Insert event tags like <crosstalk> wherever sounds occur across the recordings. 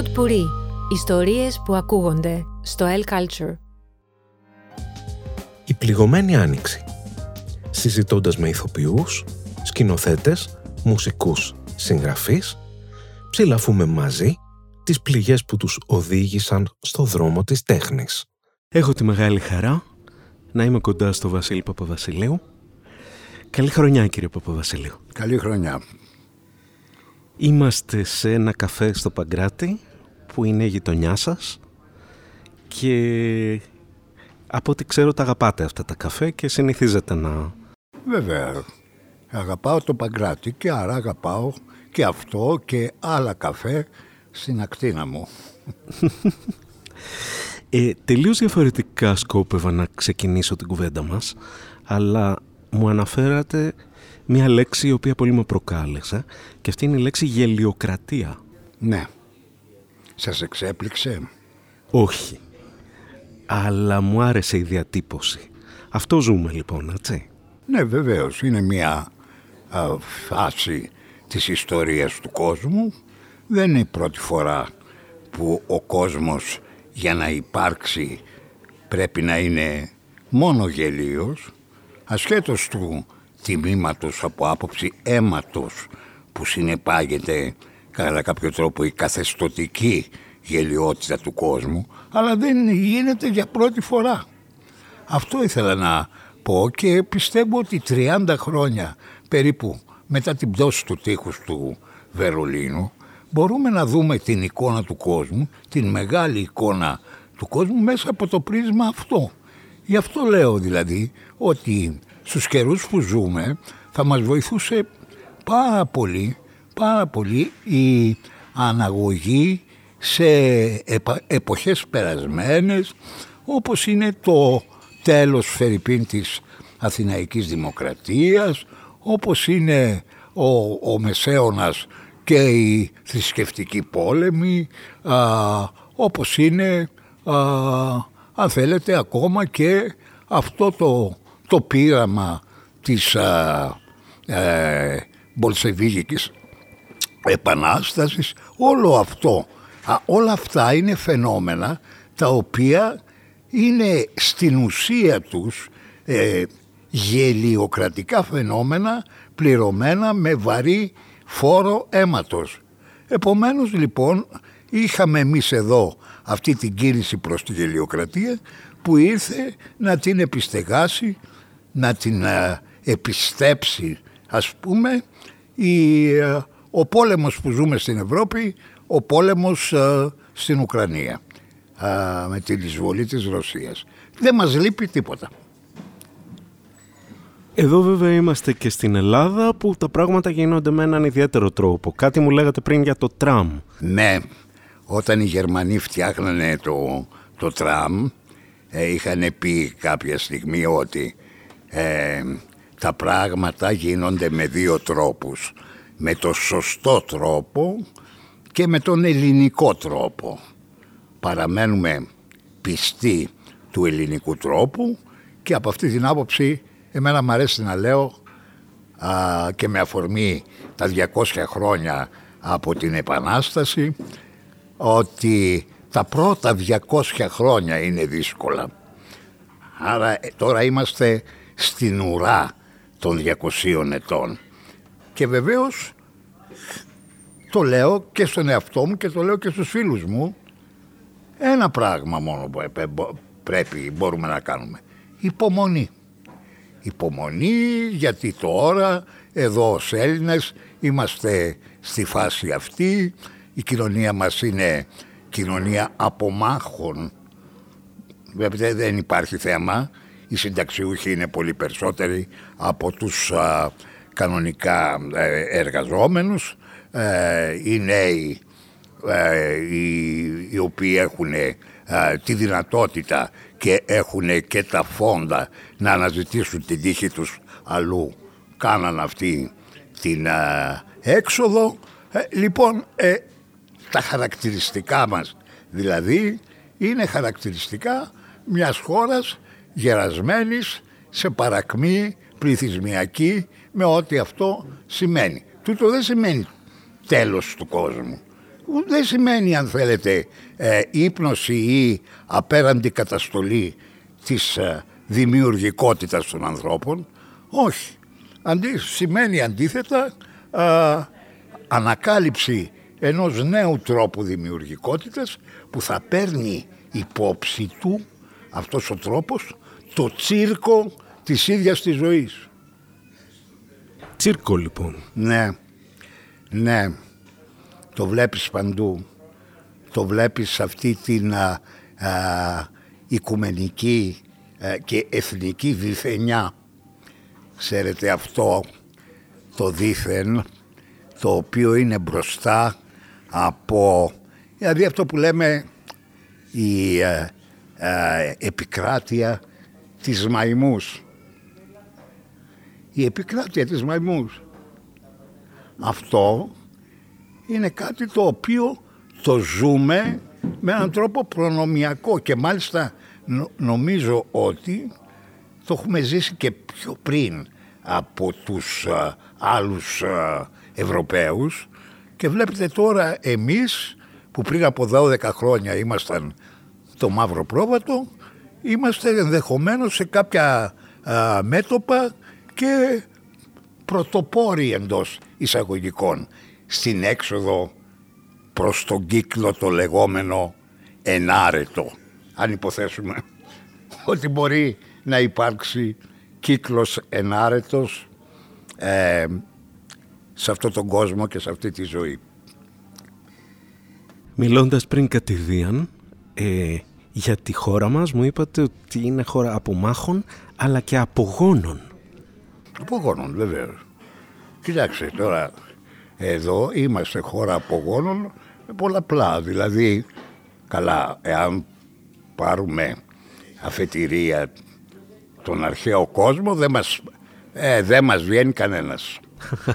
Pod Puri. Ιστορίες που ακούγονται στο El Culture. Η πληγωμένη άνοιξη. Συζητώντας με ηθοποιούς, σκηνοθέτες, μουσικούς, συγγραφείς, ψηλαφούμε μαζί τις πληγές που τους οδήγησαν στο δρόμο της τέχνης. Έχω τη μεγάλη χαρά να είμαι κοντά στο Βασίλη Παπαβασιλείου. Καλή χρονιά κύριε Παπαβασιλείου. Καλή χρονιά. Είμαστε σε ένα καφέ στο Παγκράτη που είναι η γειτονιά σας και από ό,τι ξέρω τα αγαπάτε αυτά τα καφέ και συνηθίζετε να... Βέβαια, αγαπάω το Παγκράτη και άρα αγαπάω και αυτό και άλλα καφέ στην ακτίνα μου. <laughs> ε, τελείως διαφορετικά σκόπευα να ξεκινήσω την κουβέντα μας, αλλά μου αναφέρατε μια λέξη η οποία πολύ με προκάλεσε και αυτή είναι η λέξη γελιοκρατία. Ναι. Σας εξέπληξε; Όχι. Αλλά μου άρεσε η διατύπωση. Αυτό ζούμε λοιπόν, έτσι. Ναι, βεβαίως. Είναι μια φάση της ιστορίας του κόσμου. Δεν είναι η πρώτη φορά που ο κόσμος για να υπάρξει πρέπει να είναι μόνο γελίος ασχέτως του τιμήματος από άποψη αίματος που συνεπάγεται κατά κάποιο τρόπο η καθεστοτική γελιότητα του κόσμου αλλά δεν γίνεται για πρώτη φορά. Αυτό ήθελα να πω και πιστεύω ότι 30 χρόνια περίπου μετά την πτώση του τείχους του Βερολίνου μπορούμε να δούμε την εικόνα του κόσμου, την μεγάλη εικόνα του κόσμου μέσα από το πρίσμα αυτό. Γι' αυτό λέω δηλαδή ότι στους καιρούς που ζούμε θα μας βοηθούσε πάρα πολύ, πάρα πολύ η αναγωγή σε εποχές περασμένες όπως είναι το τέλος Φερρυπίν της Αθηναϊκής Δημοκρατίας όπως είναι ο, ο Μεσαίωνας και η θρησκευτική πόλεμη α, όπως είναι α, αν θέλετε ακόμα και αυτό το το πείραμα της α, ε, Μπολσεβίγικης Επανάστασης, όλο αυτό, όλα αυτά είναι φαινόμενα τα οποία είναι στην ουσία τους ε, γελιοκρατικά φαινόμενα πληρωμένα με βαρύ φόρο αίματος. Επομένως λοιπόν είχαμε εμείς εδώ αυτή την κίνηση προς τη γελιοκρατία που ήρθε να την επιστεγάσει να την ε, επιστέψει ας πούμε η, ε, ο πόλεμος που ζούμε στην Ευρώπη, ο πόλεμος ε, στην Ουκρανία με την εισβολή της Ρωσίας. Δεν μας λείπει τίποτα. Εδώ βέβαια είμαστε και στην Ελλάδα που τα πράγματα γίνονται με έναν ιδιαίτερο τρόπο. Κάτι μου λέγατε πριν για το τραμ. Ναι, όταν οι Γερμανοί φτιάχνανε το, το τραμ είχαν πει κάποια στιγμή ότι ε, τα πράγματα γίνονται με δύο τρόπους. Με το σωστό τρόπο και με τον ελληνικό τρόπο. Παραμένουμε πιστοί του ελληνικού τρόπου και από αυτή την άποψη εμένα μου αρέσει να λέω και με αφορμή τα 200 χρόνια από την Επανάσταση ότι τα πρώτα 200 χρόνια είναι δύσκολα. Άρα ε, τώρα είμαστε στην ουρά των 200 ετών. Και βεβαίως το λέω και στον εαυτό μου και το λέω και στους φίλους μου ένα πράγμα μόνο που πρέπει, μπορούμε να κάνουμε. Υπομονή. Υπομονή γιατί τώρα εδώ ως Έλληνες είμαστε στη φάση αυτή. Η κοινωνία μας είναι κοινωνία απομάχων. Βέβαια δεν υπάρχει θέμα οι συνταξιούχοι είναι πολύ περισσότεροι από τους κανονικά ε, εργαζόμενους. Ε, οι νέοι ε, οι, οποίοι έχουν τη δυνατότητα και έχουν και τα φόντα να αναζητήσουν την τύχη τους αλλού κάναν αυτή την έξοδο. λοιπόν, τα χαρακτηριστικά μας δηλαδή είναι χαρακτηριστικά μιας χώρας γερασμένης σε παρακμή πληθυσμιακή με ό,τι αυτό σημαίνει. Τούτο δεν σημαίνει τέλος του κόσμου. δεν σημαίνει αν θέλετε ε, ύπνωση ή απέραντη καταστολή της ε, δημιουργικότητας των ανθρώπων. Όχι. Αντί, σημαίνει αντίθετα ανακάλυψη ενός νέου τρόπου δημιουργικότητας που θα παίρνει υπόψη του αυτός ο τρόπος το τσίρκο της ίδιας της ζωής. Τσίρκο λοιπόν. Ναι, ναι. Το βλέπεις παντού. Το βλέπεις σε αυτή την α, οικουμενική και εθνική διθενιά. Ξέρετε αυτό το δίθεν το οποίο είναι μπροστά από δηλαδή αυτό που λέμε η επικράτεια της μαϊμούς η επικράτεια της μαϊμούς αυτό είναι κάτι το οποίο το ζούμε με έναν τρόπο προνομιακό και μάλιστα νομίζω ότι το έχουμε ζήσει και πιο πριν από τους α, άλλους α, Ευρωπαίους. Και βλέπετε τώρα εμείς που πριν από 12 χρόνια ήμασταν το μαύρο πρόβατο είμαστε ενδεχομένως σε κάποια μέτωπα και πρωτοπόροι εντός εισαγωγικών στην έξοδο προς τον κύκλο το λεγόμενο ενάρετο. Αν υποθέσουμε ότι μπορεί να υπάρξει κύκλος ενάρετος ε, σε αυτόν τον κόσμο και σε αυτή τη ζωή. Μιλώντας πριν κατηδίαν ε, για τη χώρα μας μου είπατε ότι είναι χώρα απομάχων αλλά και απογόνων. Απογόνων βέβαια. Κοιτάξτε τώρα εδώ είμαστε χώρα απογόνων πολλαπλά. Δηλαδή, καλά, εάν πάρουμε αφετηρία τον αρχαίο κόσμο, δεν μας, ε, δεν μας βγαίνει κανένας.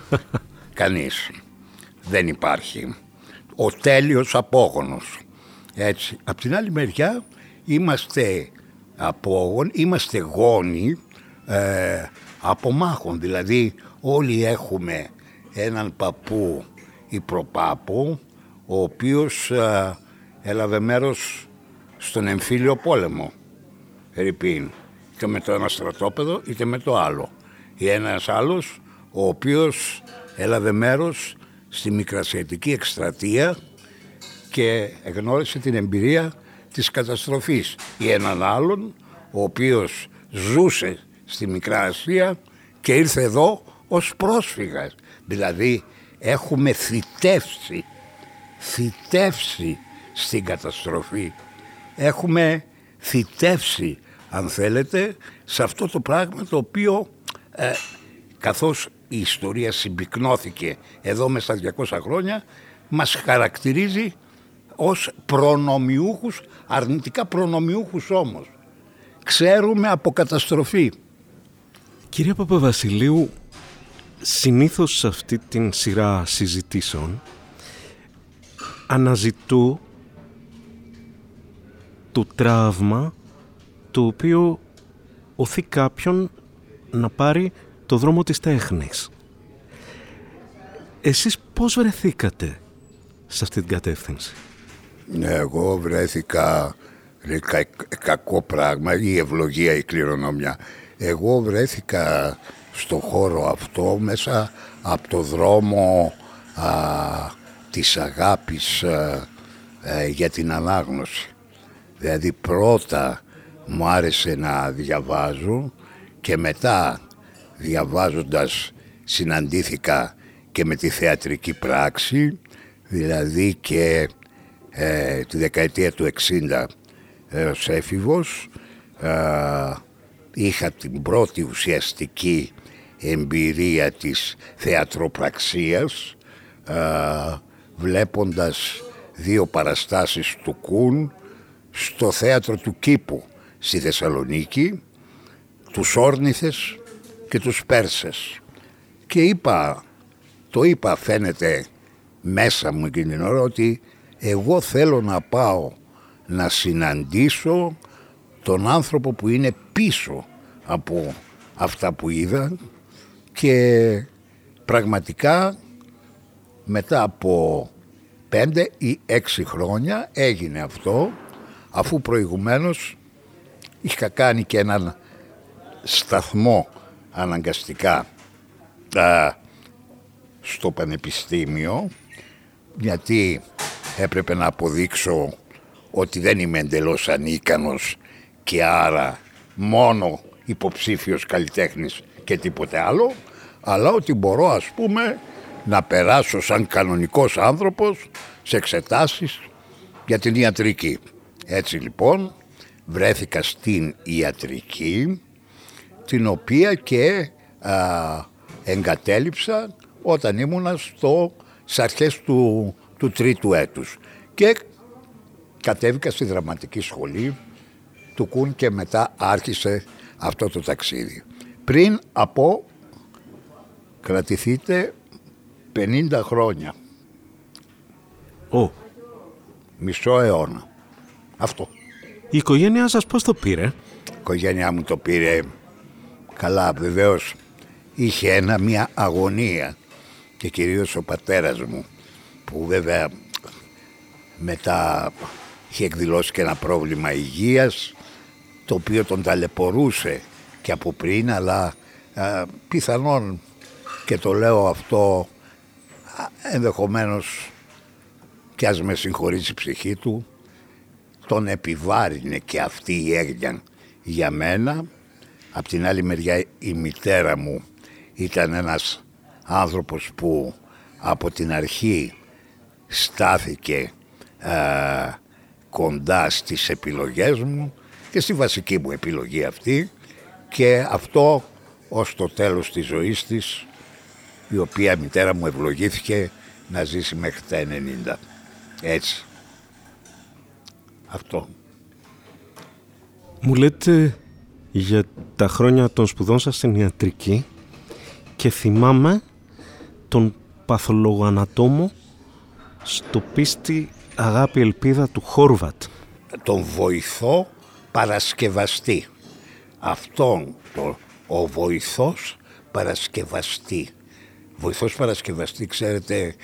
<laughs> Κανείς. Δεν υπάρχει. Ο τέλειος απόγονος. Έτσι. Απ' την άλλη μεριά είμαστε απόγον, είμαστε γόνοι ε, απομάχων. Δηλαδή όλοι έχουμε έναν παππού ή προπάπου ο οποίος α, έλαβε μέρος στον εμφύλιο πόλεμο Ερυπίν είτε με το ένα στρατόπεδο είτε με το άλλο ή ένας άλλος ο οποίος έλαβε μέρος στη Μικρασιατική εκστρατεία και εγνώρισε την εμπειρία της καταστροφής ή έναν άλλον ο οποίος ζούσε στη Μικρά Ασία και ήρθε εδώ ως πρόσφυγας Δηλαδή έχουμε θητεύσει, θητεύσει στην καταστροφή. Έχουμε θητεύσει, αν θέλετε, σε αυτό το πράγμα το οποίο ε, καθώς η ιστορία συμπυκνώθηκε εδώ μέσα στα 200 χρόνια μας χαρακτηρίζει ως προνομιούχους, αρνητικά προνομιούχους όμως. Ξέρουμε από καταστροφή. Κύριε Παπαβασιλείου, συνήθως σε αυτή την σειρά συζητήσεων αναζητού το τραύμα το οποίο οθεί κάποιον να πάρει το δρόμο της τέχνης. Εσείς πώς βρεθήκατε σε αυτή την κατεύθυνση; Ναι, εγώ βρέθηκα κακό πράγμα, η ευλογία, η κληρονομιά. Εγώ βρέθηκα στο χώρο αυτό μέσα από το δρόμο α, της αγάπης ε, για την ανάγνωση. Δηλαδή πρώτα μου άρεσε να διαβάζω και μετά διαβάζοντας συναντήθηκα και με τη θεατρική πράξη δηλαδή και ε, τη δεκαετία του 60 ως έφηβος είχα την πρώτη ουσιαστική εμπειρία της θεατροπραξίας βλέποντας δύο παραστάσεις του Κούν στο θέατρο του Κήπου στη Θεσσαλονίκη τους Όρνηθες και τους Πέρσες. Και είπα το είπα φαίνεται μέσα μου εκείνη την ώρα ότι εγώ θέλω να πάω να συναντήσω τον άνθρωπο που είναι πίσω από αυτά που είδα και πραγματικά μετά από πέντε ή έξι χρόνια έγινε αυτό αφού προηγουμένως είχα κάνει και έναν σταθμό αναγκαστικά στο πανεπιστήμιο γιατί έπρεπε να αποδείξω ότι δεν είμαι εντελώς ανίκανος και άρα μόνο υποψήφιος καλλιτέχνης και τίποτε άλλο αλλά ότι μπορώ ας πούμε να περάσω σαν κανονικός άνθρωπος σε εξετάσεις για την ιατρική. Έτσι λοιπόν βρέθηκα στην ιατρική την οποία και α, εγκατέλειψα όταν ήμουνα στο, στις αρχές του, του τρίτου έτους και κατέβηκα στη δραματική σχολή του Κουν και μετά άρχισε αυτό το ταξίδι. Πριν από κρατηθείτε 50 χρόνια. Ω. Μισό αιώνα. Αυτό. Η οικογένειά σας πώς το πήρε; Η οικογένειά μου το πήρε καλά βεβαίως. Είχε ένα μια αγωνία και κυρίως ο πατέρας μου που βέβαια μετά είχε εκδηλώσει και ένα πρόβλημα υγείας το οποίο τον ταλαιπωρούσε και από πριν αλλά α, πιθανόν και το λέω αυτό ενδεχομένως και ας με συγχωρήσει η ψυχή του τον επιβάρυνε και αυτή η έγνοια για μένα. Απ' την άλλη μεριά η μητέρα μου ήταν ένας άνθρωπος που από την αρχή στάθηκε κοντά στις επιλογές μου και στη βασική μου επιλογή αυτή και αυτό ως το τέλος της ζωής της η οποία η μητέρα μου ευλογήθηκε να ζήσει μέχρι τα 90. Έτσι. Αυτό. Μου λέτε για τα χρόνια των σπουδών σας στην ιατρική και θυμάμαι τον παθολογοανατόμο στο πίστη αγάπη ελπίδα του Χόρβατ. Τον βοηθό παρασκευαστή. Αυτόν το, ο βοηθός παρασκευαστή. Βοηθός παρασκευαστή, ξέρετε,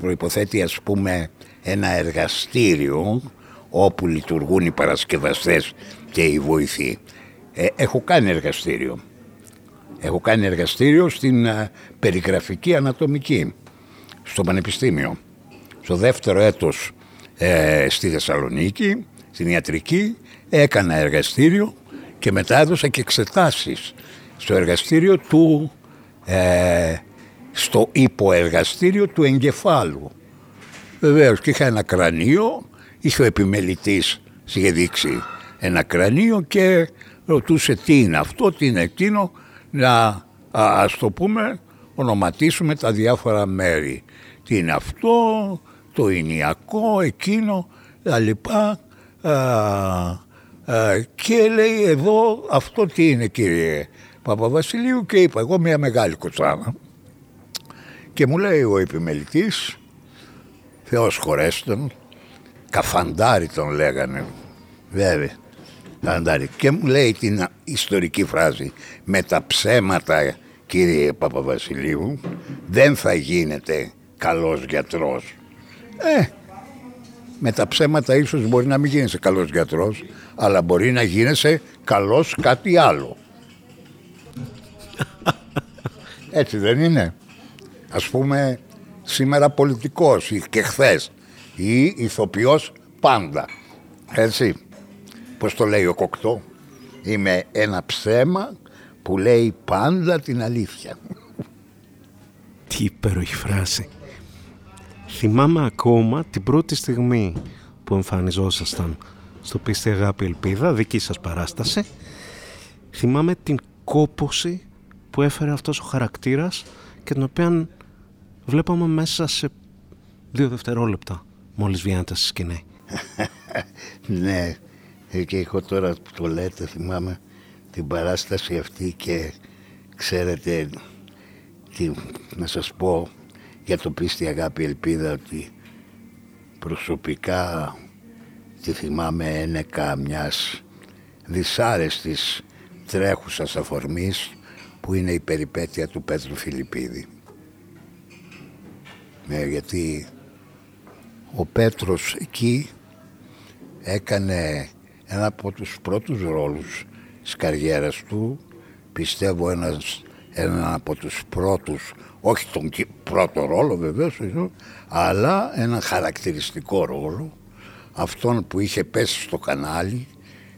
προϋποθέτει ας πούμε ένα εργαστήριο όπου λειτουργούν οι παρασκευαστές και οι βοηθοί. Ε, έχω κάνει εργαστήριο. Έχω κάνει εργαστήριο στην ε, περιγραφική ανατομική στο Πανεπιστήμιο. Στο δεύτερο έτος ε, στη Θεσσαλονίκη, στην ιατρική, έκανα εργαστήριο και μετά έδωσα και εξετάσεις στο εργαστήριο του, ε, στο υποεργαστήριο του εγκεφάλου. Βεβαίως και είχα ένα κρανίο, είχε ο επιμελητής είχε δείξει ένα κρανίο και ρωτούσε τι είναι αυτό, τι είναι εκείνο, να ας το πούμε ονοματίσουμε τα διάφορα μέρη. Τι είναι αυτό, το ηνιακό, εκείνο, τα λοιπά. Και λέει εδώ αυτό τι είναι κύριε Παπαβασιλείου και είπα εγώ μια μεγάλη κοτσάνα. Και μου λέει ο επιμελητής, Θεός χωρέστον, καφαντάρι τον λέγανε, βέβαια, καφαντάρι. Και μου λέει την ιστορική φράση, με τα ψέματα κύριε Παπαβασιλείου δεν θα γίνετε καλός γιατρός. Ε, με τα ψέματα ίσως μπορεί να μην γίνεσαι καλός γιατρός, αλλά μπορεί να γίνεσαι καλός κάτι άλλο. Έτσι δεν είναι. Ας πούμε σήμερα πολιτικός και χθες ή ηθοποιός πάντα. Έτσι. Πώς το λέει ο Κοκτό; Είμαι ένα ψέμα που λέει πάντα την αλήθεια. Τι υπέροχη φράση. Θυμάμαι ακόμα την πρώτη στιγμή που εμφανιζόσασταν στο Πίστη Αγάπη Ελπίδα, δική σας παράσταση. Θυμάμαι την κόποση που έφερε αυτός ο χαρακτήρας και την οποία βλέπαμε μέσα σε δύο δευτερόλεπτα μόλις βγαίνετε στη σκηνή. <laughs> ναι, και εγώ τώρα που το λέτε θυμάμαι την παράσταση αυτή και ξέρετε τι, να σας πω για το πίστη αγάπη ελπίδα ότι προσωπικά τη θυμάμαι ένεκα μιας δυσάρεστης τρέχουσας αφορμής που είναι η περιπέτεια του Πέτρου Φιλιππίδη. Ναι, γιατί ο Πέτρος εκεί έκανε ένα από τους πρώτους ρόλους της καριέρας του πιστεύω ένας, ένα από τους πρώτους όχι τον πρώτο ρόλο βεβαίως αλλά ένα χαρακτηριστικό ρόλο αυτόν που είχε πέσει στο κανάλι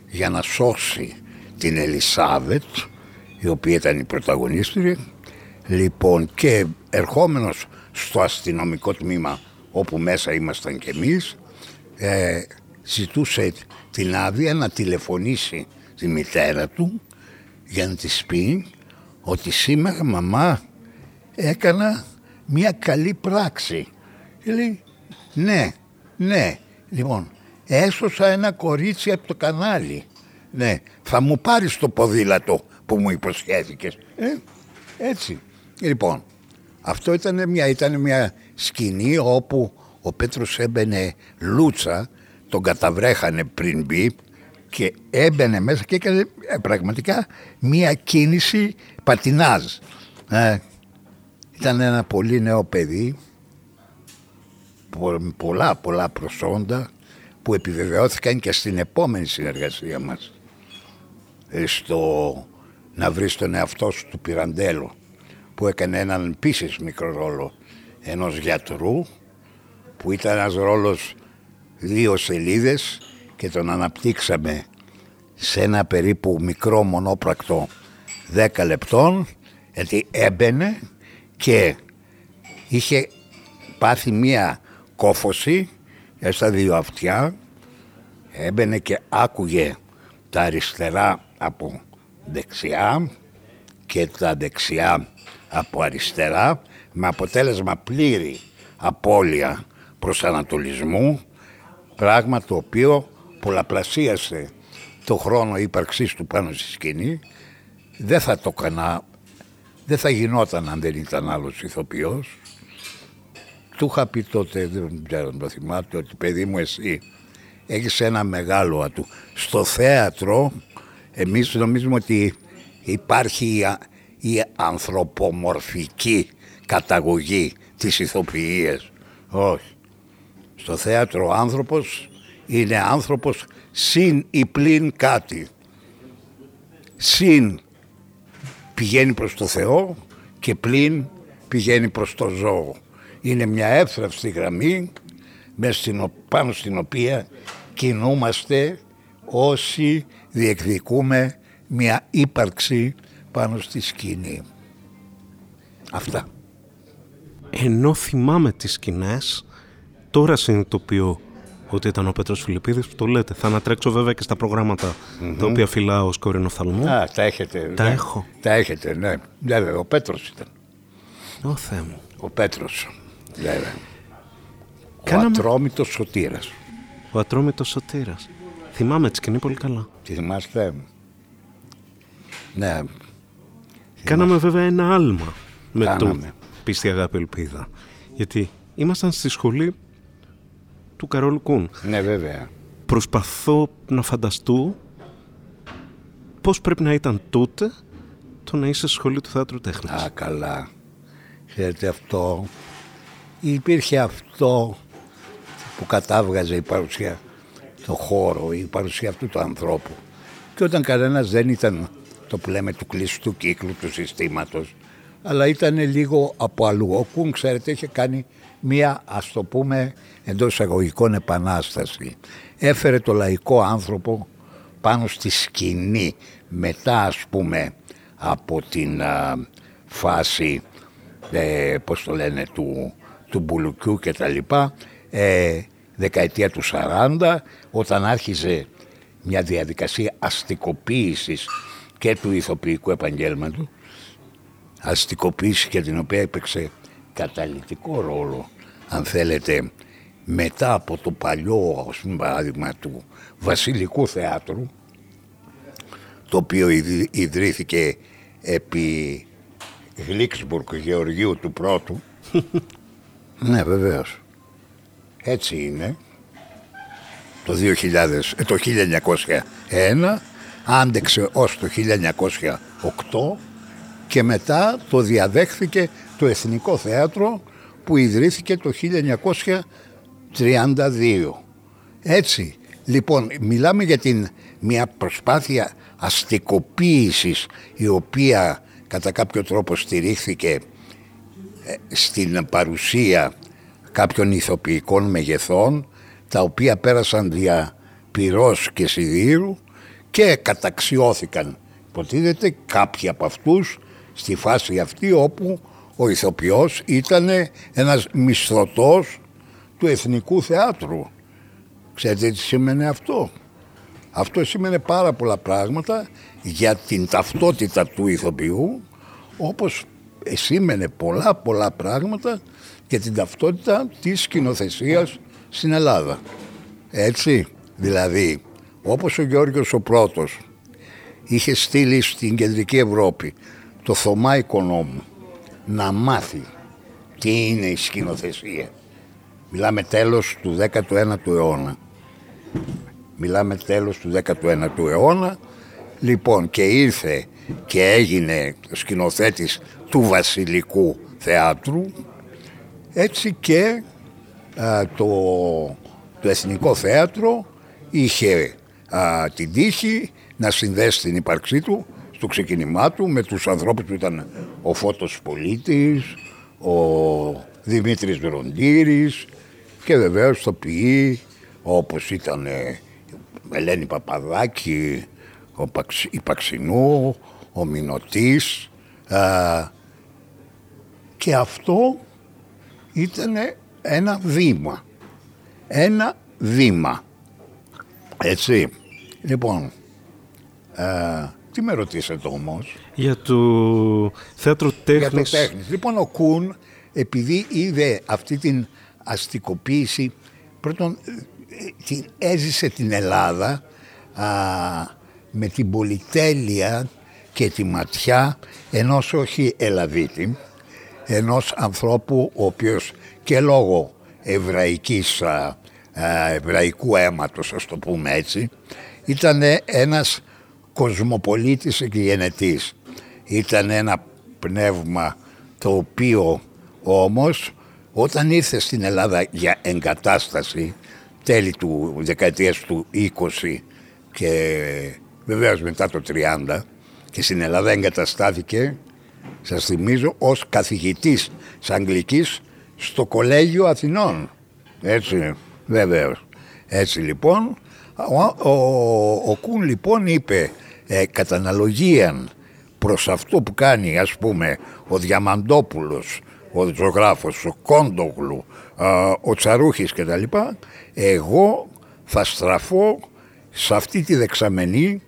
για να σώσει την Ελισάβετ η οποία ήταν η πρωταγωνίστρια λοιπόν και ερχόμενος στο αστυνομικό τμήμα όπου μέσα ήμασταν κι εμείς ε, ζητούσε την άδεια να τηλεφωνήσει τη μητέρα του για να της πει ότι σήμερα μαμά έκανα μια καλή πράξη. Και λέει ναι, ναι, λοιπόν έσωσα ένα κορίτσι από το κανάλι. Ναι, θα μου πάρεις το ποδήλατο που μου υποσχέθηκες. Ε, έτσι. Λοιπόν, αυτό ήταν μια, ήταν μια σκηνή όπου ο Πέτρος έμπαινε λούτσα, τον καταβρέχανε πριν μπει και έμπαινε μέσα και έκανε ε, πραγματικά μια κίνηση πατινάζ. Ε, ήταν ένα πολύ νέο παιδί, πολλά πολλά προσόντα που επιβεβαιώθηκαν και στην επόμενη συνεργασία μας. Ε, στο να βρεις τον εαυτό σου του Πυραντέλου που έκανε έναν επίσης μικρό ρόλο ενός γιατρού που ήταν ένας ρόλος δύο σελίδες και τον αναπτύξαμε σε ένα περίπου μικρό μονόπρακτο 10 λεπτών γιατί έμπαινε και είχε πάθει μία κόφωση στα δύο αυτιά. Έμπαινε και άκουγε τα αριστερά από δεξιά και τα δεξιά από αριστερά με αποτέλεσμα πλήρη απώλεια προσανατολισμού πράγμα το οποίο πολλαπλασίασε το χρόνο ύπαρξής του πάνω στη σκηνή. Δεν θα το έκανα δεν θα γινόταν αν δεν ήταν άλλος ηθοποιός του είχα πει τότε, δεν ξέρω το θυμάται, ότι παιδί μου εσύ έχεις ένα μεγάλο ατού. Στο θέατρο εμείς νομίζουμε ότι υπάρχει η ανθρωπομορφική καταγωγή της ηθοποιίας. Όχι. Στο θέατρο ο άνθρωπος είναι άνθρωπος συν ή πλην κάτι. Συν πηγαίνει προς το Θεό και πλην πηγαίνει προς το ζώο. Είναι μια εύθραυστη γραμμή πάνω στην οποία κινούμαστε όσοι διεκδικούμε μια ύπαρξη πάνω στη σκηνή. Αυτά. Ενώ θυμάμαι τις σκηνές, τώρα συνειδητοποιώ ότι ήταν ο Πέτρος Φιλιππίδης που το λέτε. Θα ανατρέξω βέβαια και στα προγραμματα τα οποία φυλάω ως κορινοφθαλμό. Α, τα έχετε. Τα ναι. έχω. Τα έχετε, ναι. Βέβαια, ο Πέτρος ήταν. Ω Θεέ μου. Ο Πέτρος, βέβαια. Κάναμε- Ο ατρόμητος σωτήρας. Ο ατρόμητος σωτήρας. Θυμάμαι τη σκηνή πολύ καλά. Τι θυμάστε; Ναι, Κάναμε βέβαια ένα άλμα με το Κάναμε. πίστη αγάπη ελπίδα. Γιατί ήμασταν στη σχολή του Καρόλου Κούν. ναι βέβαια. Προσπαθώ να φανταστώ πώς πρέπει να ήταν τότε το να είσαι στη σχολή του θεάτρου τέχνης. Α, καλά. Ξέρετε αυτό, υπήρχε αυτό που κατάβγαζε η παρουσία, το χώρο, η παρουσία αυτού του ανθρώπου. Και όταν κανένας δεν ήταν το που λέμε του κλειστού κύκλου του συστήματος, αλλά ήταν λίγο από αλλού. Ο Κούν, ξέρετε, είχε κάνει μία, ας το πούμε, εντός εισαγωγικών επανάσταση. Έφερε το λαϊκό άνθρωπο πάνω στη σκηνή μετά, ας πούμε, από την α, φάση, ε, πώς το λένε, του, του Μπουλουκιού και τα λοιπά, ε, δεκαετία του 40, όταν άρχιζε μια διαδικασία αστικοποίησης και του ηθοποιικού επαγγέλματος, αστικοποίηση για την οποία έπαιξε καταλητικό ρόλο, αν θέλετε, μετά από το παλιό, ας πούμε, παράδειγμα του Βασιλικού Θεάτρου, το οποίο ιδρύ- ιδρύθηκε επί Γλίξμπουργκ Γεωργίου του Πρώτου. Ναι, βεβαίως. Έτσι είναι. Το, 2000, ε, το 1901 άντεξε ως το 1908 και μετά το διαδέχθηκε το Εθνικό Θέατρο που ιδρύθηκε το 32. Έτσι, λοιπόν, μιλάμε για την, μια προσπάθεια αστικοποίησης η οποία κατά κάποιο τρόπο στηρίχθηκε ε, στην παρουσία κάποιων ηθοποιικών μεγεθών τα οποία πέρασαν δια πυρός και σιδήρου και καταξιώθηκαν υποτίθεται κάποιοι από αυτούς στη φάση αυτή όπου ο ηθοποιός ήταν ένας μισθωτός του Εθνικού Θεάτρου. Ξέρετε τι σημαίνει αυτό; Αυτό σημαίνει πάρα πολλά πράγματα για την ταυτότητα του ηθοποιού όπως σήμαινε πολλά πολλά πράγματα για την ταυτότητα της σκηνοθεσίας στην Ελλάδα. Έτσι, δηλαδή, όπως ο Γιώργος ο πρώτος είχε στείλει στην Κεντρική Ευρώπη το Θωμά Οικονόμου να μάθει τι είναι η σκηνοθεσία. Μιλάμε τέλος του 19ου αιώνα. Μιλάμε τέλος του 19ου αιώνα. Λοιπόν και ήρθε και έγινε σκηνοθέτης του Βασιλικού Θεάτρου. Έτσι και το, το Εθνικό Θέατρο είχε την τύχη να συνδέσει την ύπαρξή του στο ξεκίνημά του με τους ανθρώπους που ήταν ο Φώτος Πολίτης, ο Δημήτρης Βροντήρης και βεβαίως το ποιή όπως ήταν η Ελένη Παπαδάκη, ο Παξ, η Παξινού, ο Μινωτής και αυτό ήταν ένα βήμα. Ένα βήμα. Έτσι. Λοιπόν, ε, τι με ρωτήσατε όμως; Για το θέατρο τέχνης. Για το τέχνης. Λοιπόν, ο Κούν, επειδή είδε αυτή την αστικοποίηση, πρώτον ε, την έζησε την Ελλάδα α, με την πολυτέλεια και τη ματιά ενός όχι Ελαβίτη, ενός ανθρώπου ο οποίος και λόγω εβραϊκής, α, εβραϊκού αίματος, ας το πούμε έτσι, ήταν ένας κοσμοπολίτης και γενετής. Ήταν ένα πνεύμα το οποίο όμως όταν ήρθε στην Ελλάδα για εγκατάσταση τέλη του δεκαετίας του 20 και βεβαίως μετά το 30 και στην Ελλάδα εγκαταστάθηκε σας θυμίζω ως καθηγητής της Αγγλικής στο Κολέγιο Αθηνών. Έτσι βεβαίως. Έτσι λοιπόν ο, ο, Κούν λοιπόν είπε ε, κατά αναλογία προς αυτό που κάνει ας πούμε ο Διαμαντόπουλος, ο ζωγράφος, ο Κόντογλου, ο Τσαρούχης κτλ. Εγώ θα στραφώ σε αυτή τη δεξαμενή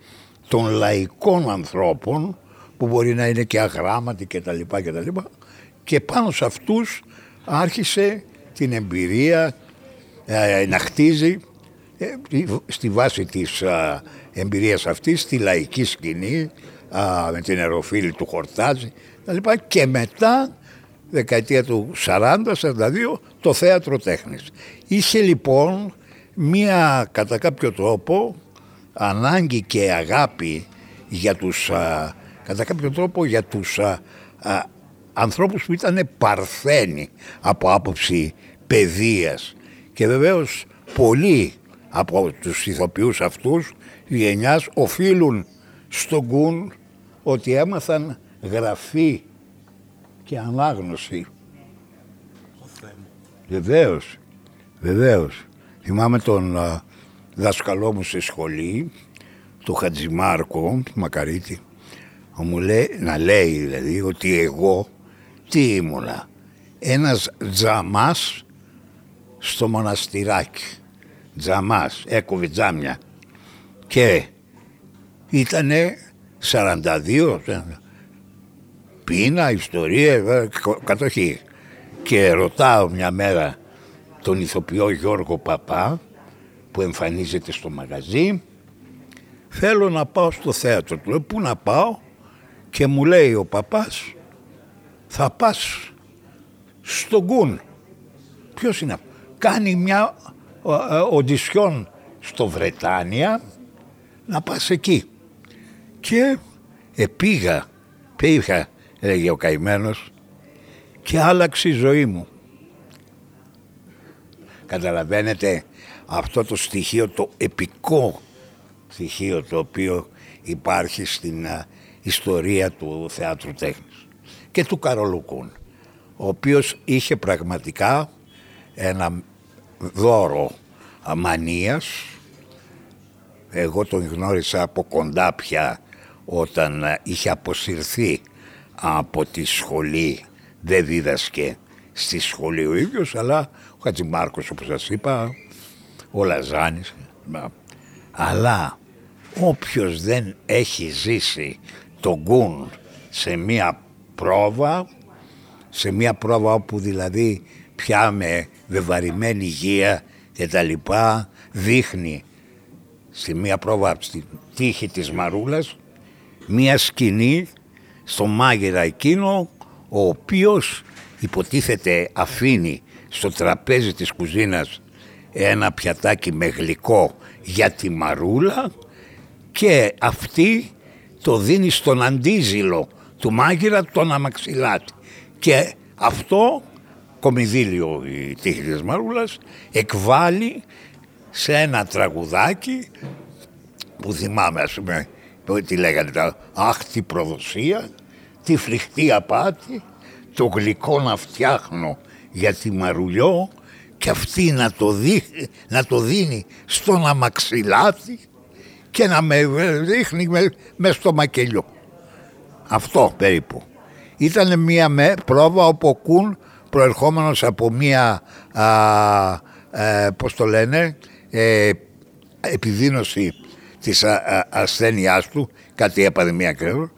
των λαϊκών ανθρώπων που μπορεί να είναι και αγράμματοι κτλ. Και, και πάνω σε αυτούς άρχισε την εμπειρία ε, να χτίζει ε, στη βάση της α, εμπειρίας αυτής στη λαϊκή σκηνή με την αεροφίλη του Χορτάζη και, και μετά δεκαετία του 40-42 το θέατρο τέχνης. Είχε λοιπόν μία κατά κάποιο τρόπο ανάγκη και αγάπη για τους, κατά κάποιο τρόπο για τους α, ανθρώπους που ήταν παρθένοι από άποψη παιδείας και βεβαίως πολλοί από τους ηθοποιούς αυτούς γενιάς οφείλουν στον Κουν ότι έμαθαν γραφή και ανάγνωση. Βεβαίως, βεβαίως. Θυμάμαι τον α, δάσκαλό μου στη σχολή, τον Χατζημάρκο, Μακαρίτη, μου λέει, να λέει δηλαδή ότι εγώ τι ήμουνα, ένας τζαμάς στο μοναστηράκι. Τζαμάς, έκοβε τζάμια. Και ήτανε 42 πείνα, ιστορία, κατοχή. Και ρωτάω μια μέρα τον ηθοποιό Γιώργο Παπά που εμφανίζεται στο μαγαζί θέλω να πάω στο θέατρο του λέω πού να πάω; Και μου λέει ο παπάς θα πας στον Κουν ποιος είναι αυτό; Κάνει μια οντισιόν στο Βρετάνια να πας εκεί. Και επήγα, πήγα, έλεγε ο καημένος, και άλλαξε η ζωή μου. Καταλαβαίνετε αυτό το στοιχείο, το επικό στοιχείο το οποίο υπάρχει στην ιστορία του θεάτρου τέχνης και του Καρολουκούν ο οποίος είχε πραγματικά ένα δώρο αμανίας. Εγώ τον γνώρισα από κοντά πια όταν είχε αποσυρθεί από τη σχολή. Δεν δίδασκε στη σχολή ο ίδιος αλλά ο Χατζημάρκος όπως σας είπα ο Λαζάνης αλλά όποιος δεν έχει ζήσει τον γκουν σε μία πρόβα σε μία πρόβα όπου δηλαδή πια με βεβαρημένη υγεία και τα λοιπά δείχνει στη μία πρόβα στη τύχη της Μαρούλας μία σκηνή στο μάγειρα εκείνο ο οποίος υποτίθεται αφήνει στο τραπέζι της κουζίνας ένα πιατάκι με γλυκό για τη Μαρούλα και αυτή το δίνει στον αντίζηλο του μάγειρα τον αμαξιλάτη. Και αυτό κομιδίλιο η τύχη της Μαρούλας εκβάλλει σε ένα τραγουδάκι που θυμάμαι ας πούμε τι λέγανε τα αχ τη προδοσία τη φρικτή απάτη το γλυκό να φτιάχνω για τη Μαρουλιό και αυτή να το, δει, να το δίνει στον αμαξιλάτη και να με δείχνει με, με στο μακελιό. Αυτό περίπου. Ήταν μια με, πρόβα όπου ο Κούν προερχόμενος από μια, α, ε, πώς το λένε, ε, επιδίνωση της α, ασθένειάς του, κάτι έπαθε μια κρέο,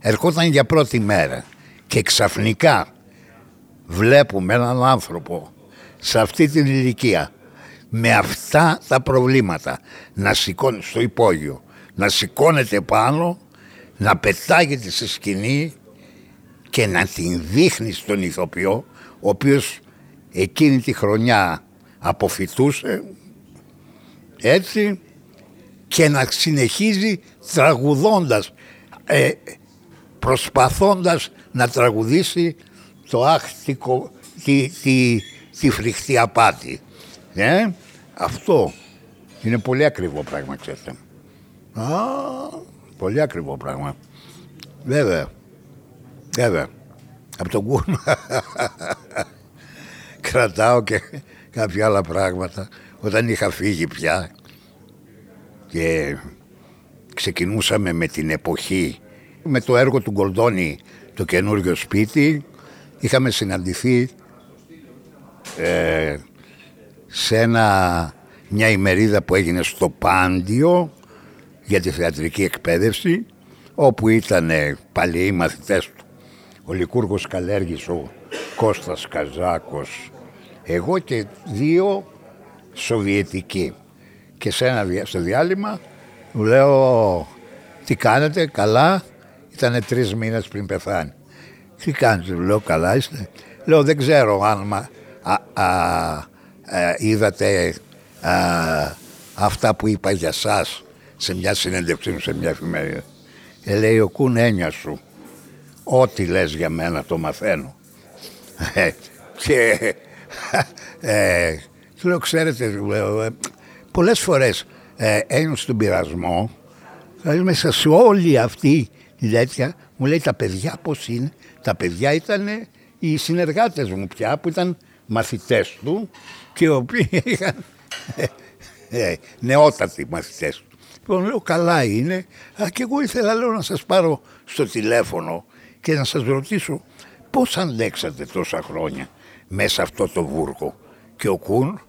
ερχόταν για πρώτη μέρα και ξαφνικά βλέπουμε έναν άνθρωπο σε αυτή την ηλικία. Με αυτά τα προβλήματα. Να σηκώνει στο υπόγειο, να σηκώνεται πάνω, να πετάγεται στη σκηνή και να την δείχνει στον ηθοποιό ο οποίος εκείνη τη χρονιά αποφυτούσε έτσι και να συνεχίζει τραγουδώντας ε, προσπαθώντας να τραγουδήσει το άχτικο τη, τη, τη φρικτή απάτη. Ε, αυτό. Είναι πολύ ακριβό πράγμα ξέρετε. Α, πολύ ακριβό πράγμα. Βέβαια βέβαια. Από τον κούρμα. <laughs> Κρατάω και κάποια άλλα πράγματα. Όταν είχα φύγει πια και ξεκινούσαμε με την εποχή με το έργο του Γκολντόνη το καινούργιο σπίτι είχαμε συναντηθεί ε, σε ένα, μια ημερίδα που έγινε στο Πάντιο για τη θεατρική εκπαίδευση όπου ήταν παλιοί οι μαθητές του. Ο Λικούργος Καλέργης, ο Κώστας Καζάκος εγώ και δύο Σοβιετικοί. Και σε ένα στο διάλειμμα μου λέω τι κάνετε καλά; Ήταν τρεις μήνες πριν πεθάνει. Τι κάνετε; Λέω καλά είστε λέω δεν ξέρω αν α, α, ε, είδατε αυτά που είπα για σας σε μια συνέντευξή μου σε μια εφημερίδα. Ε, λέει ο Κούν έννοια σου. Ό,τι λες για μένα το μαθαίνω. Ε, και ε, του λέω ξέρετε, λέω, ε, πολλές φορές ε, ένιωσα τον πειρασμό δηλαδή μέσα σε όλη αυτή τη τέτοια μου λέει τα παιδιά πώς είναι; Τα παιδιά ήταν οι συνεργάτες μου πια που ήταν μαθητές του και οι οποίοι είχαν ε, ε, νεότατοι μαθητές του. Λοιπόν, λέω καλά είναι, Α, και εγώ ήθελα λέω, να σας πάρω στο τηλέφωνο και να σας ρωτήσω πώς αντέξατε τόσα χρόνια μέσα αυτό το βούρκο. Και ο Κούν,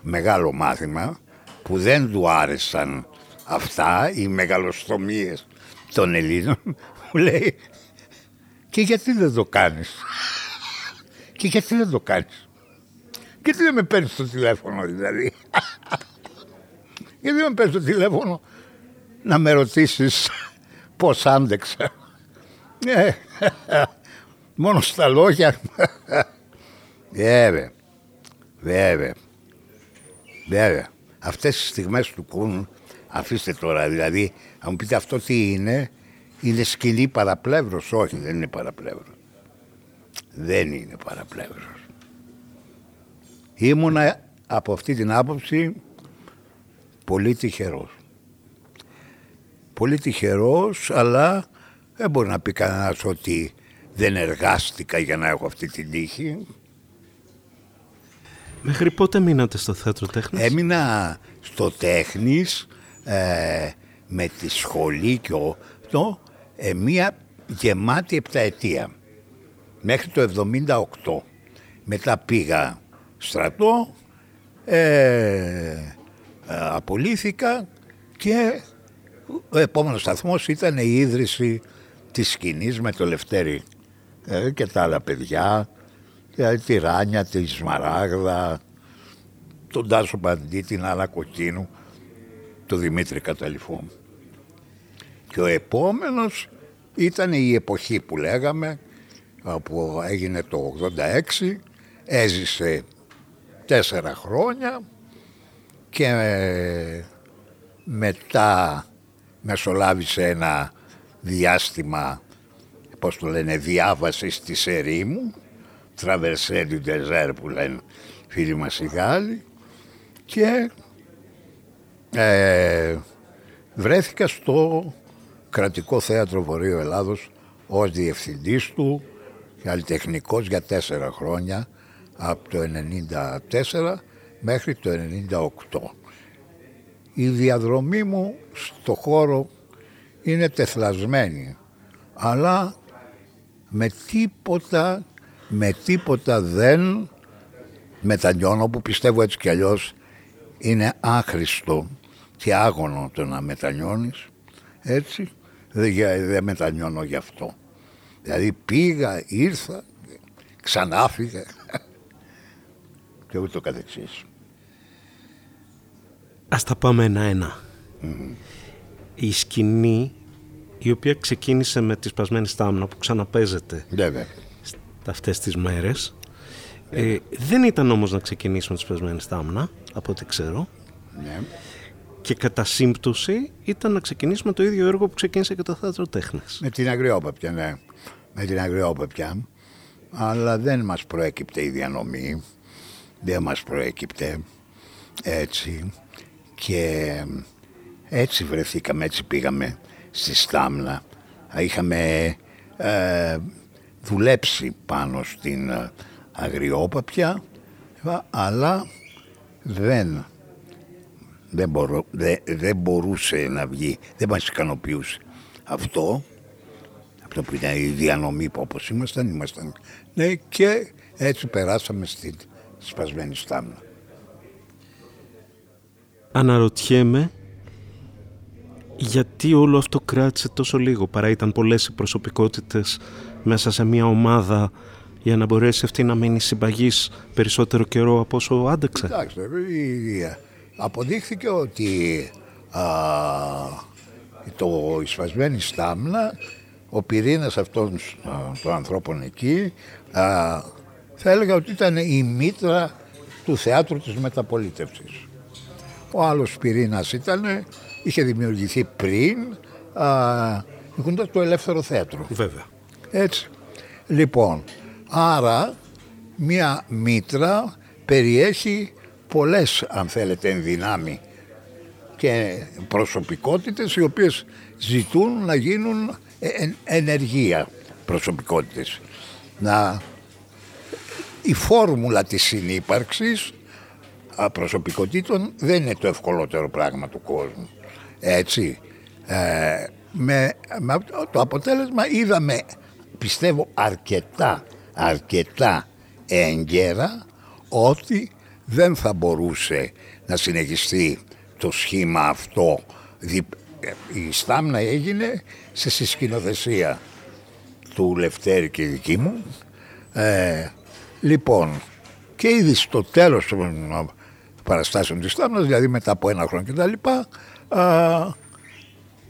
μεγάλο μάθημα, που δεν του άρεσαν αυτά, οι μεγαλοστομίες των Ελλήνων, <laughs> μου λέει και γιατί δεν το κάνεις; Και γιατί δεν το κάνεις; Γιατί δεν με παίρνεις το τηλέφωνο δηλαδή; Γιατί δεν με παίρνεις το τηλέφωνο; Να με ρωτήσεις πώς άντεξα. Ε, μόνο στα λόγια. Βέβαια. Βέβαια. Βέβαια. Αυτές τις στιγμές του κούν, αφήστε τώρα, δηλαδή, αν μου πείτε αυτό τι είναι, είναι σκυλή παραπλεύρος. Όχι, δεν είναι παραπλεύρος. Δεν είναι παραπλεύρος. Ήμουνα από αυτή την άποψη πολύ τυχερός. Πολύ τυχερός, αλλά δεν μπορεί να πει κανένας ότι δεν εργάστηκα για να έχω αυτή την τύχη. Μέχρι πότε μείνατε στο θέατρο τέχνης; Έμεινα στο τέχνης ε, με τη σχολή και το, ε, μία γεμάτη επταετία. Μέχρι το 78. Μετά πήγα στρατό, ε, ε, απολύθηκα και ο επόμενος σταθμός ήταν η ίδρυση της σκηνής με το Λευτέρη ε, και τα άλλα παιδιά, τη Ράνια, τη Σμαράγδα, τον Τάσο Παντή, την Άλλα Κοκκίνου, τον Δημήτρη Καταληφού. Και ο επόμενος ήταν η εποχή που λέγαμε, που έγινε το 86, έζησε τέσσερα χρόνια και μετά μεσολάβησε ένα διάστημα, πώς το λένε, διάβασης στη ερήμου, τραβερσέ του Ντεζέρ που λένε φίλοι μας οι Γάλλοι και ε, βρέθηκα στο κρατικό θέατρο Βορείου Ελλάδος ως διευθυντής του καλλιτεχνικός για τέσσερα χρόνια από το 1994 μέχρι το 1998. Η διαδρομή μου στο χώρο είναι τεθλασμένη αλλά με τίποτα, με τίποτα δεν μετανιώνω που πιστεύω έτσι κι αλλιώς είναι άχρηστο και άγωνο το να μετανιώνεις έτσι δεν, δεν μετανιώνω γι' αυτό δηλαδή πήγα, ήρθα ξανά φύγα <laughs> και ούτω καθεξής. Ας τα πάμε ένα-ένα. Η σκηνή η οποία ξεκίνησε με τη σπασμένη στάμνα που ξαναπέζεται Βέβαια. αυτές τις μέρες ε, δεν ήταν όμως να ξεκινήσουμε τη σπασμένη στάμνα από ό,τι ξέρω. Ναι. και κατά σύμπτωση ήταν να ξεκινήσουμε το ίδιο έργο που ξεκίνησε και το θέατρο τέχνης. Με την αγριόπαπια ναι με την αγριόπαπια αλλά δεν μας προέκυπτε η διανομή. Δεν μας προέκυπτε. Έτσι. Και έτσι βρεθήκαμε, έτσι πήγαμε στη Στάμνα. Είχαμε ε, δουλέψει πάνω στην ε, αγριόπαπια αλλά δεν, δεν, δεν, μπορούσε να βγει, δεν μας ικανοποιούσε αυτό αυτό που ήταν η διανομή που όπως ήμασταν, ήμασταν ναι, και έτσι περάσαμε στην σπασμένη στάμνα. Αναρωτιέμαι γιατί όλο αυτό κράτησε τόσο λίγο παρά ήταν πολλές οι προσωπικότητες μέσα σε μια ομάδα για να μπορέσει αυτή να μείνει συμπαγής περισσότερο καιρό από όσο άντεξε. Εντάξει, αποδείχθηκε ότι α, το εισφασμένη στάμνα, ο πυρήνας αυτών των ανθρώπων εκεί, α, θα έλεγα ότι ήταν η μήτρα του θεάτρου της μεταπολίτευσης. Ο άλλος πυρήνας ήταν, είχε δημιουργηθεί πριν, α, το ελεύθερο θέατρο. Βέβαια. Έτσι. Λοιπόν, άρα μία μήτρα περιέχει πολλές, αν θέλετε, ενδυνάμει και προσωπικότητες οι οποίες ζητούν να γίνουν ε, ενεργεία προσωπικότητες. Να... Η φόρμουλα της συνύπαρξης προσωπικότητων δεν είναι το ευκολότερο πράγμα του κόσμου. Έτσι. Ε, με, το αποτέλεσμα είδαμε πιστεύω αρκετά, αρκετά έγκαιρα ότι δεν θα μπορούσε να συνεχιστεί το σχήμα αυτό. Η Στάμνα έγινε σε συσκηνοθεσία του Λευτέρη και δική μου. Ε, λοιπόν, και ήδη στο τέλος των παραστάσεων της Στάμνας, δηλαδή μετά από ένα χρόνο κτλ.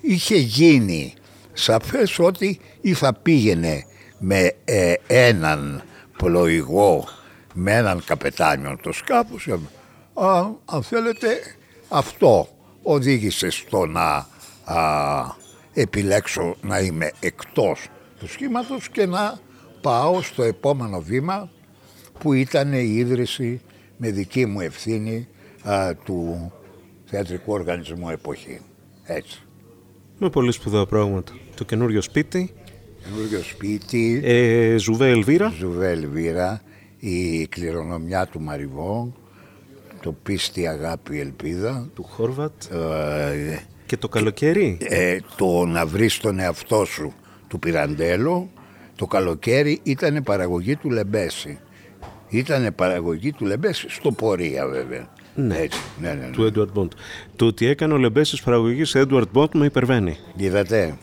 είχε γίνει σαφές ότι ή θα πήγαινε με ε, έναν πλοηγό, με έναν καπετάνιο το σκάφος, α, αν θέλετε αυτό οδήγησε στο να επιλέξω να είμαι εκτός του σχήματος και να πάω στο επόμενο βήμα που ήταν η ίδρυση με δική μου ευθύνη α, του θεατρικού οργανισμού εποχή. Έτσι. Με πολύ σπουδαία πράγματα. Το καινούριο σπίτι. Καινούριο σπίτι. Ε, Ζουβέ Ελβίρα. Ζουβέ Ελβίρα. Η κληρονομιά του Μαριβό. Το πίστη αγάπη ελπίδα. Του Χόρβατ. Ε, και το καλοκαίρι; Ε, το να βρεις τον εαυτό σου του Πιραντέλο. Το καλοκαίρι ήταν παραγωγή του Λεμπέση. Ήταν παραγωγή του Λεμπέση στο Πορεία βέβαια. Ναι. Έτσι, ναι, ναι, ναι. Του Έντουαρντ Μποντ. Το ότι έκανε ο Λεμπέση παραγωγής Έντουαρντ Μποντ με υπερβαίνει. Είδατε;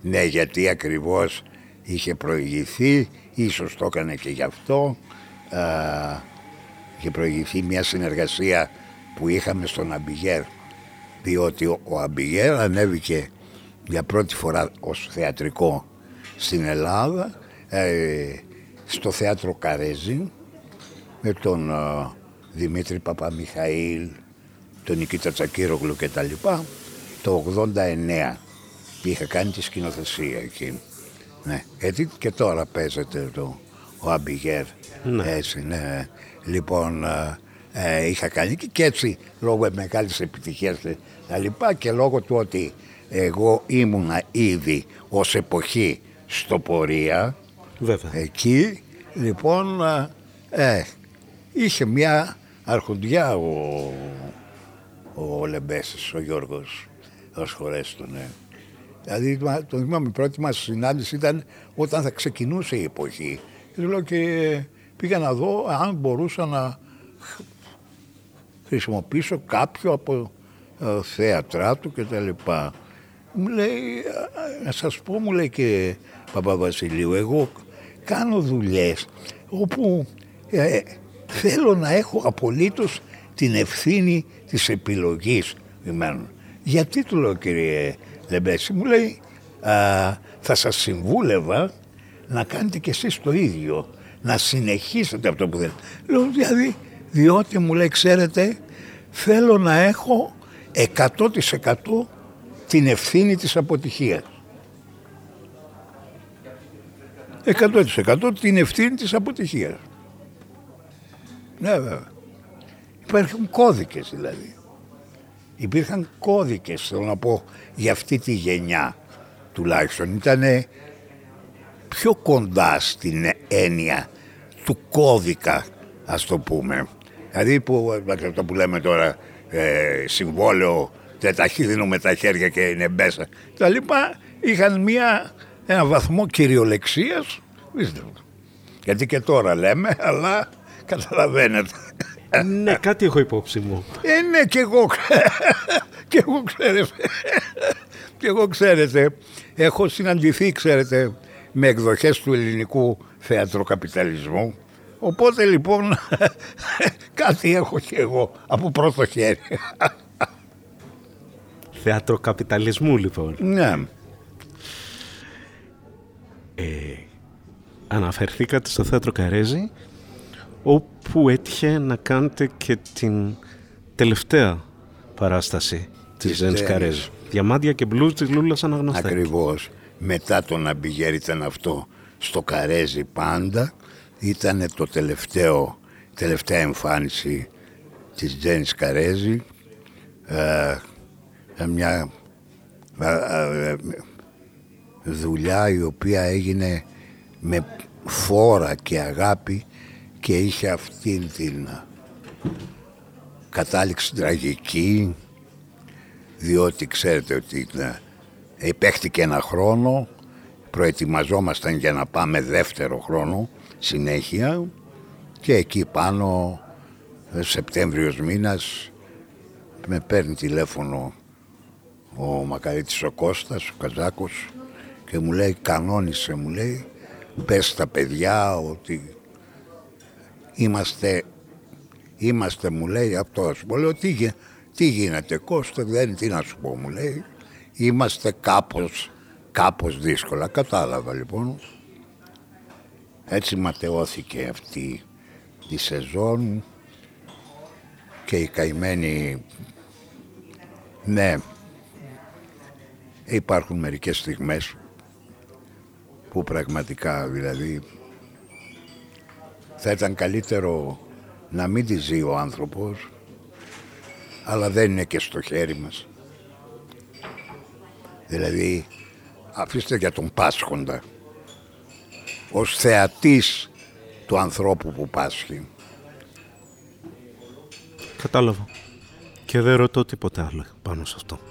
Ναι, γιατί ακριβώς είχε προηγηθεί, ίσως το έκανε και γι' αυτό. Α, είχε προηγηθεί μια συνεργασία που είχαμε στον Αμπιγέρ, διότι ο, ο Αμπιγέρ ανέβηκε για πρώτη φορά ως θεατρικό στην Ελλάδα, ε, στο θέατρο Καρέζη, με τον α, Δημήτρη Παπαμιχαήλ, τον Νικήτα Τσακύρογλου και τα λοιπά, το 89 είχα κάνει τη σκηνοθεσία εκεί. Ναι, γιατί και τώρα παίζεται το, ο Αμπιγέρ. Ναι. Έτσι, ναι. Λοιπόν, ε, ε, είχα κάνει και, και έτσι λόγω μεγάλης επιτυχίας και τα λοιπά και λόγω του ότι εγώ ήμουνα ήδη ως εποχή στο πορεία Βέβαια. εκεί, λοιπόν, ε, ε, είχε μια αρχοντιά ο, ο Λεμπέσης, ο Γιώργος, ως χωρέστο, ναι. Δηλαδή, μα- το θυμάμαι, η πρώτη μας συνάντηση ήταν όταν θα ξεκινούσε η εποχή. Και του λέω και πήγα να δω αν μπορούσα να χρησιμοποιήσω κάποιο από ε, θέατρά του και τα λοιπά. Μου λέει, «Α, να σας πω, μου λέει και Παπαβασιλείου, εγώ κάνω δουλειές όπου ε, θέλω να έχω απολύτως την ευθύνη της επιλογήςημένων. Γιατί του λέω κύριε Λεμπέση, μου λέει, «Α, θα σας συμβούλευα να κάνετε κι εσείς το ίδιο, να συνεχίσετε αυτό που θέλετε. Λέω δηλαδή, διότι μου λέει, ξέρετε, θέλω να έχω 100% την ευθύνη της αποτυχίας. 100% την ευθύνη της αποτυχίας. Ναι βέβαια. Υπάρχουν κώδικες δηλαδή. Υπήρχαν κώδικες, θέλω να πω, για αυτή τη γενιά τουλάχιστον. Ήτανε πιο κοντά στην έννοια του κώδικα, ας το πούμε. Δηλαδή που, αυτό που λέμε τώρα, ε, συμβόλαιο, δεν τα δίνουμε τα χέρια και είναι μπέσα. Τα λοιπά είχαν μια, ένα βαθμό κυριολεξίας, πίστευα. Γιατί και τώρα λέμε, αλλά καταλαβαίνετε. ναι, κάτι έχω υπόψη μου. Ε, ναι, και εγώ, και εγώ ξέρετε, και εγώ ξέρετε, έχω συναντηθεί, ξέρετε, με εκδοχές του ελληνικού θεατροκαπιταλισμού, οπότε λοιπόν <laughs> κάτι έχω και εγώ από πρώτο χέρι. Θέατρο καπιταλισμού λοιπόν. ναι, Αναφερθήκατε στο θέατρο Καρέζη όπου έτυχε να κάνετε και την τελευταία παράσταση της Της Ζένης Τζένης. Καρέζη. Διαμάντια και μπλουζ της Λούλας Αναγνωστάκη. ακριβώς. Μετά τον Αμπιγέρ ήταν αυτό στο Καρέζι πάντα, ήταν το τελευταίο, τελευταία εμφάνιση της Τζένης Καρέζη, ε, μια ε, ε, δουλειά η οποία έγινε με φόρα και αγάπη και είχε αυτήν την κατάληξη τραγική διότι ξέρετε ότι ε, παίχτηκε ένα χρόνο προετοιμαζόμασταν για να πάμε δεύτερο χρόνο συνέχεια και εκεί πάνω ε, Σεπτέμβριος μήνας με παίρνει τηλέφωνο ο Μακαρίτης ο Κώστας, ο Καζάκος και μου λέει κανόνισε μου λέει πες στα παιδιά ότι είμαστε είμαστε μου λέει αυτός. Μου λέω τι, γι- τι γίνεται Κώστα δεν τι να σου πω μου λέει. Είμαστε κάπως κάπως δύσκολα κατάλαβα λοιπόν έτσι ματαιώθηκε αυτή η σεζόν και οι καημένοι ναι υπάρχουν μερικές στιγμές που πραγματικά δηλαδή θα ήταν καλύτερο να μην τη ζει ο άνθρωπος, αλλά δεν είναι και στο χέρι μας. Δηλαδή, αφήστε για τον Πάσχοντα, ως θεατής του ανθρώπου που πάσχει. Κατάλαβα. Και δεν ρωτώ τίποτε άλλο πάνω σε αυτό.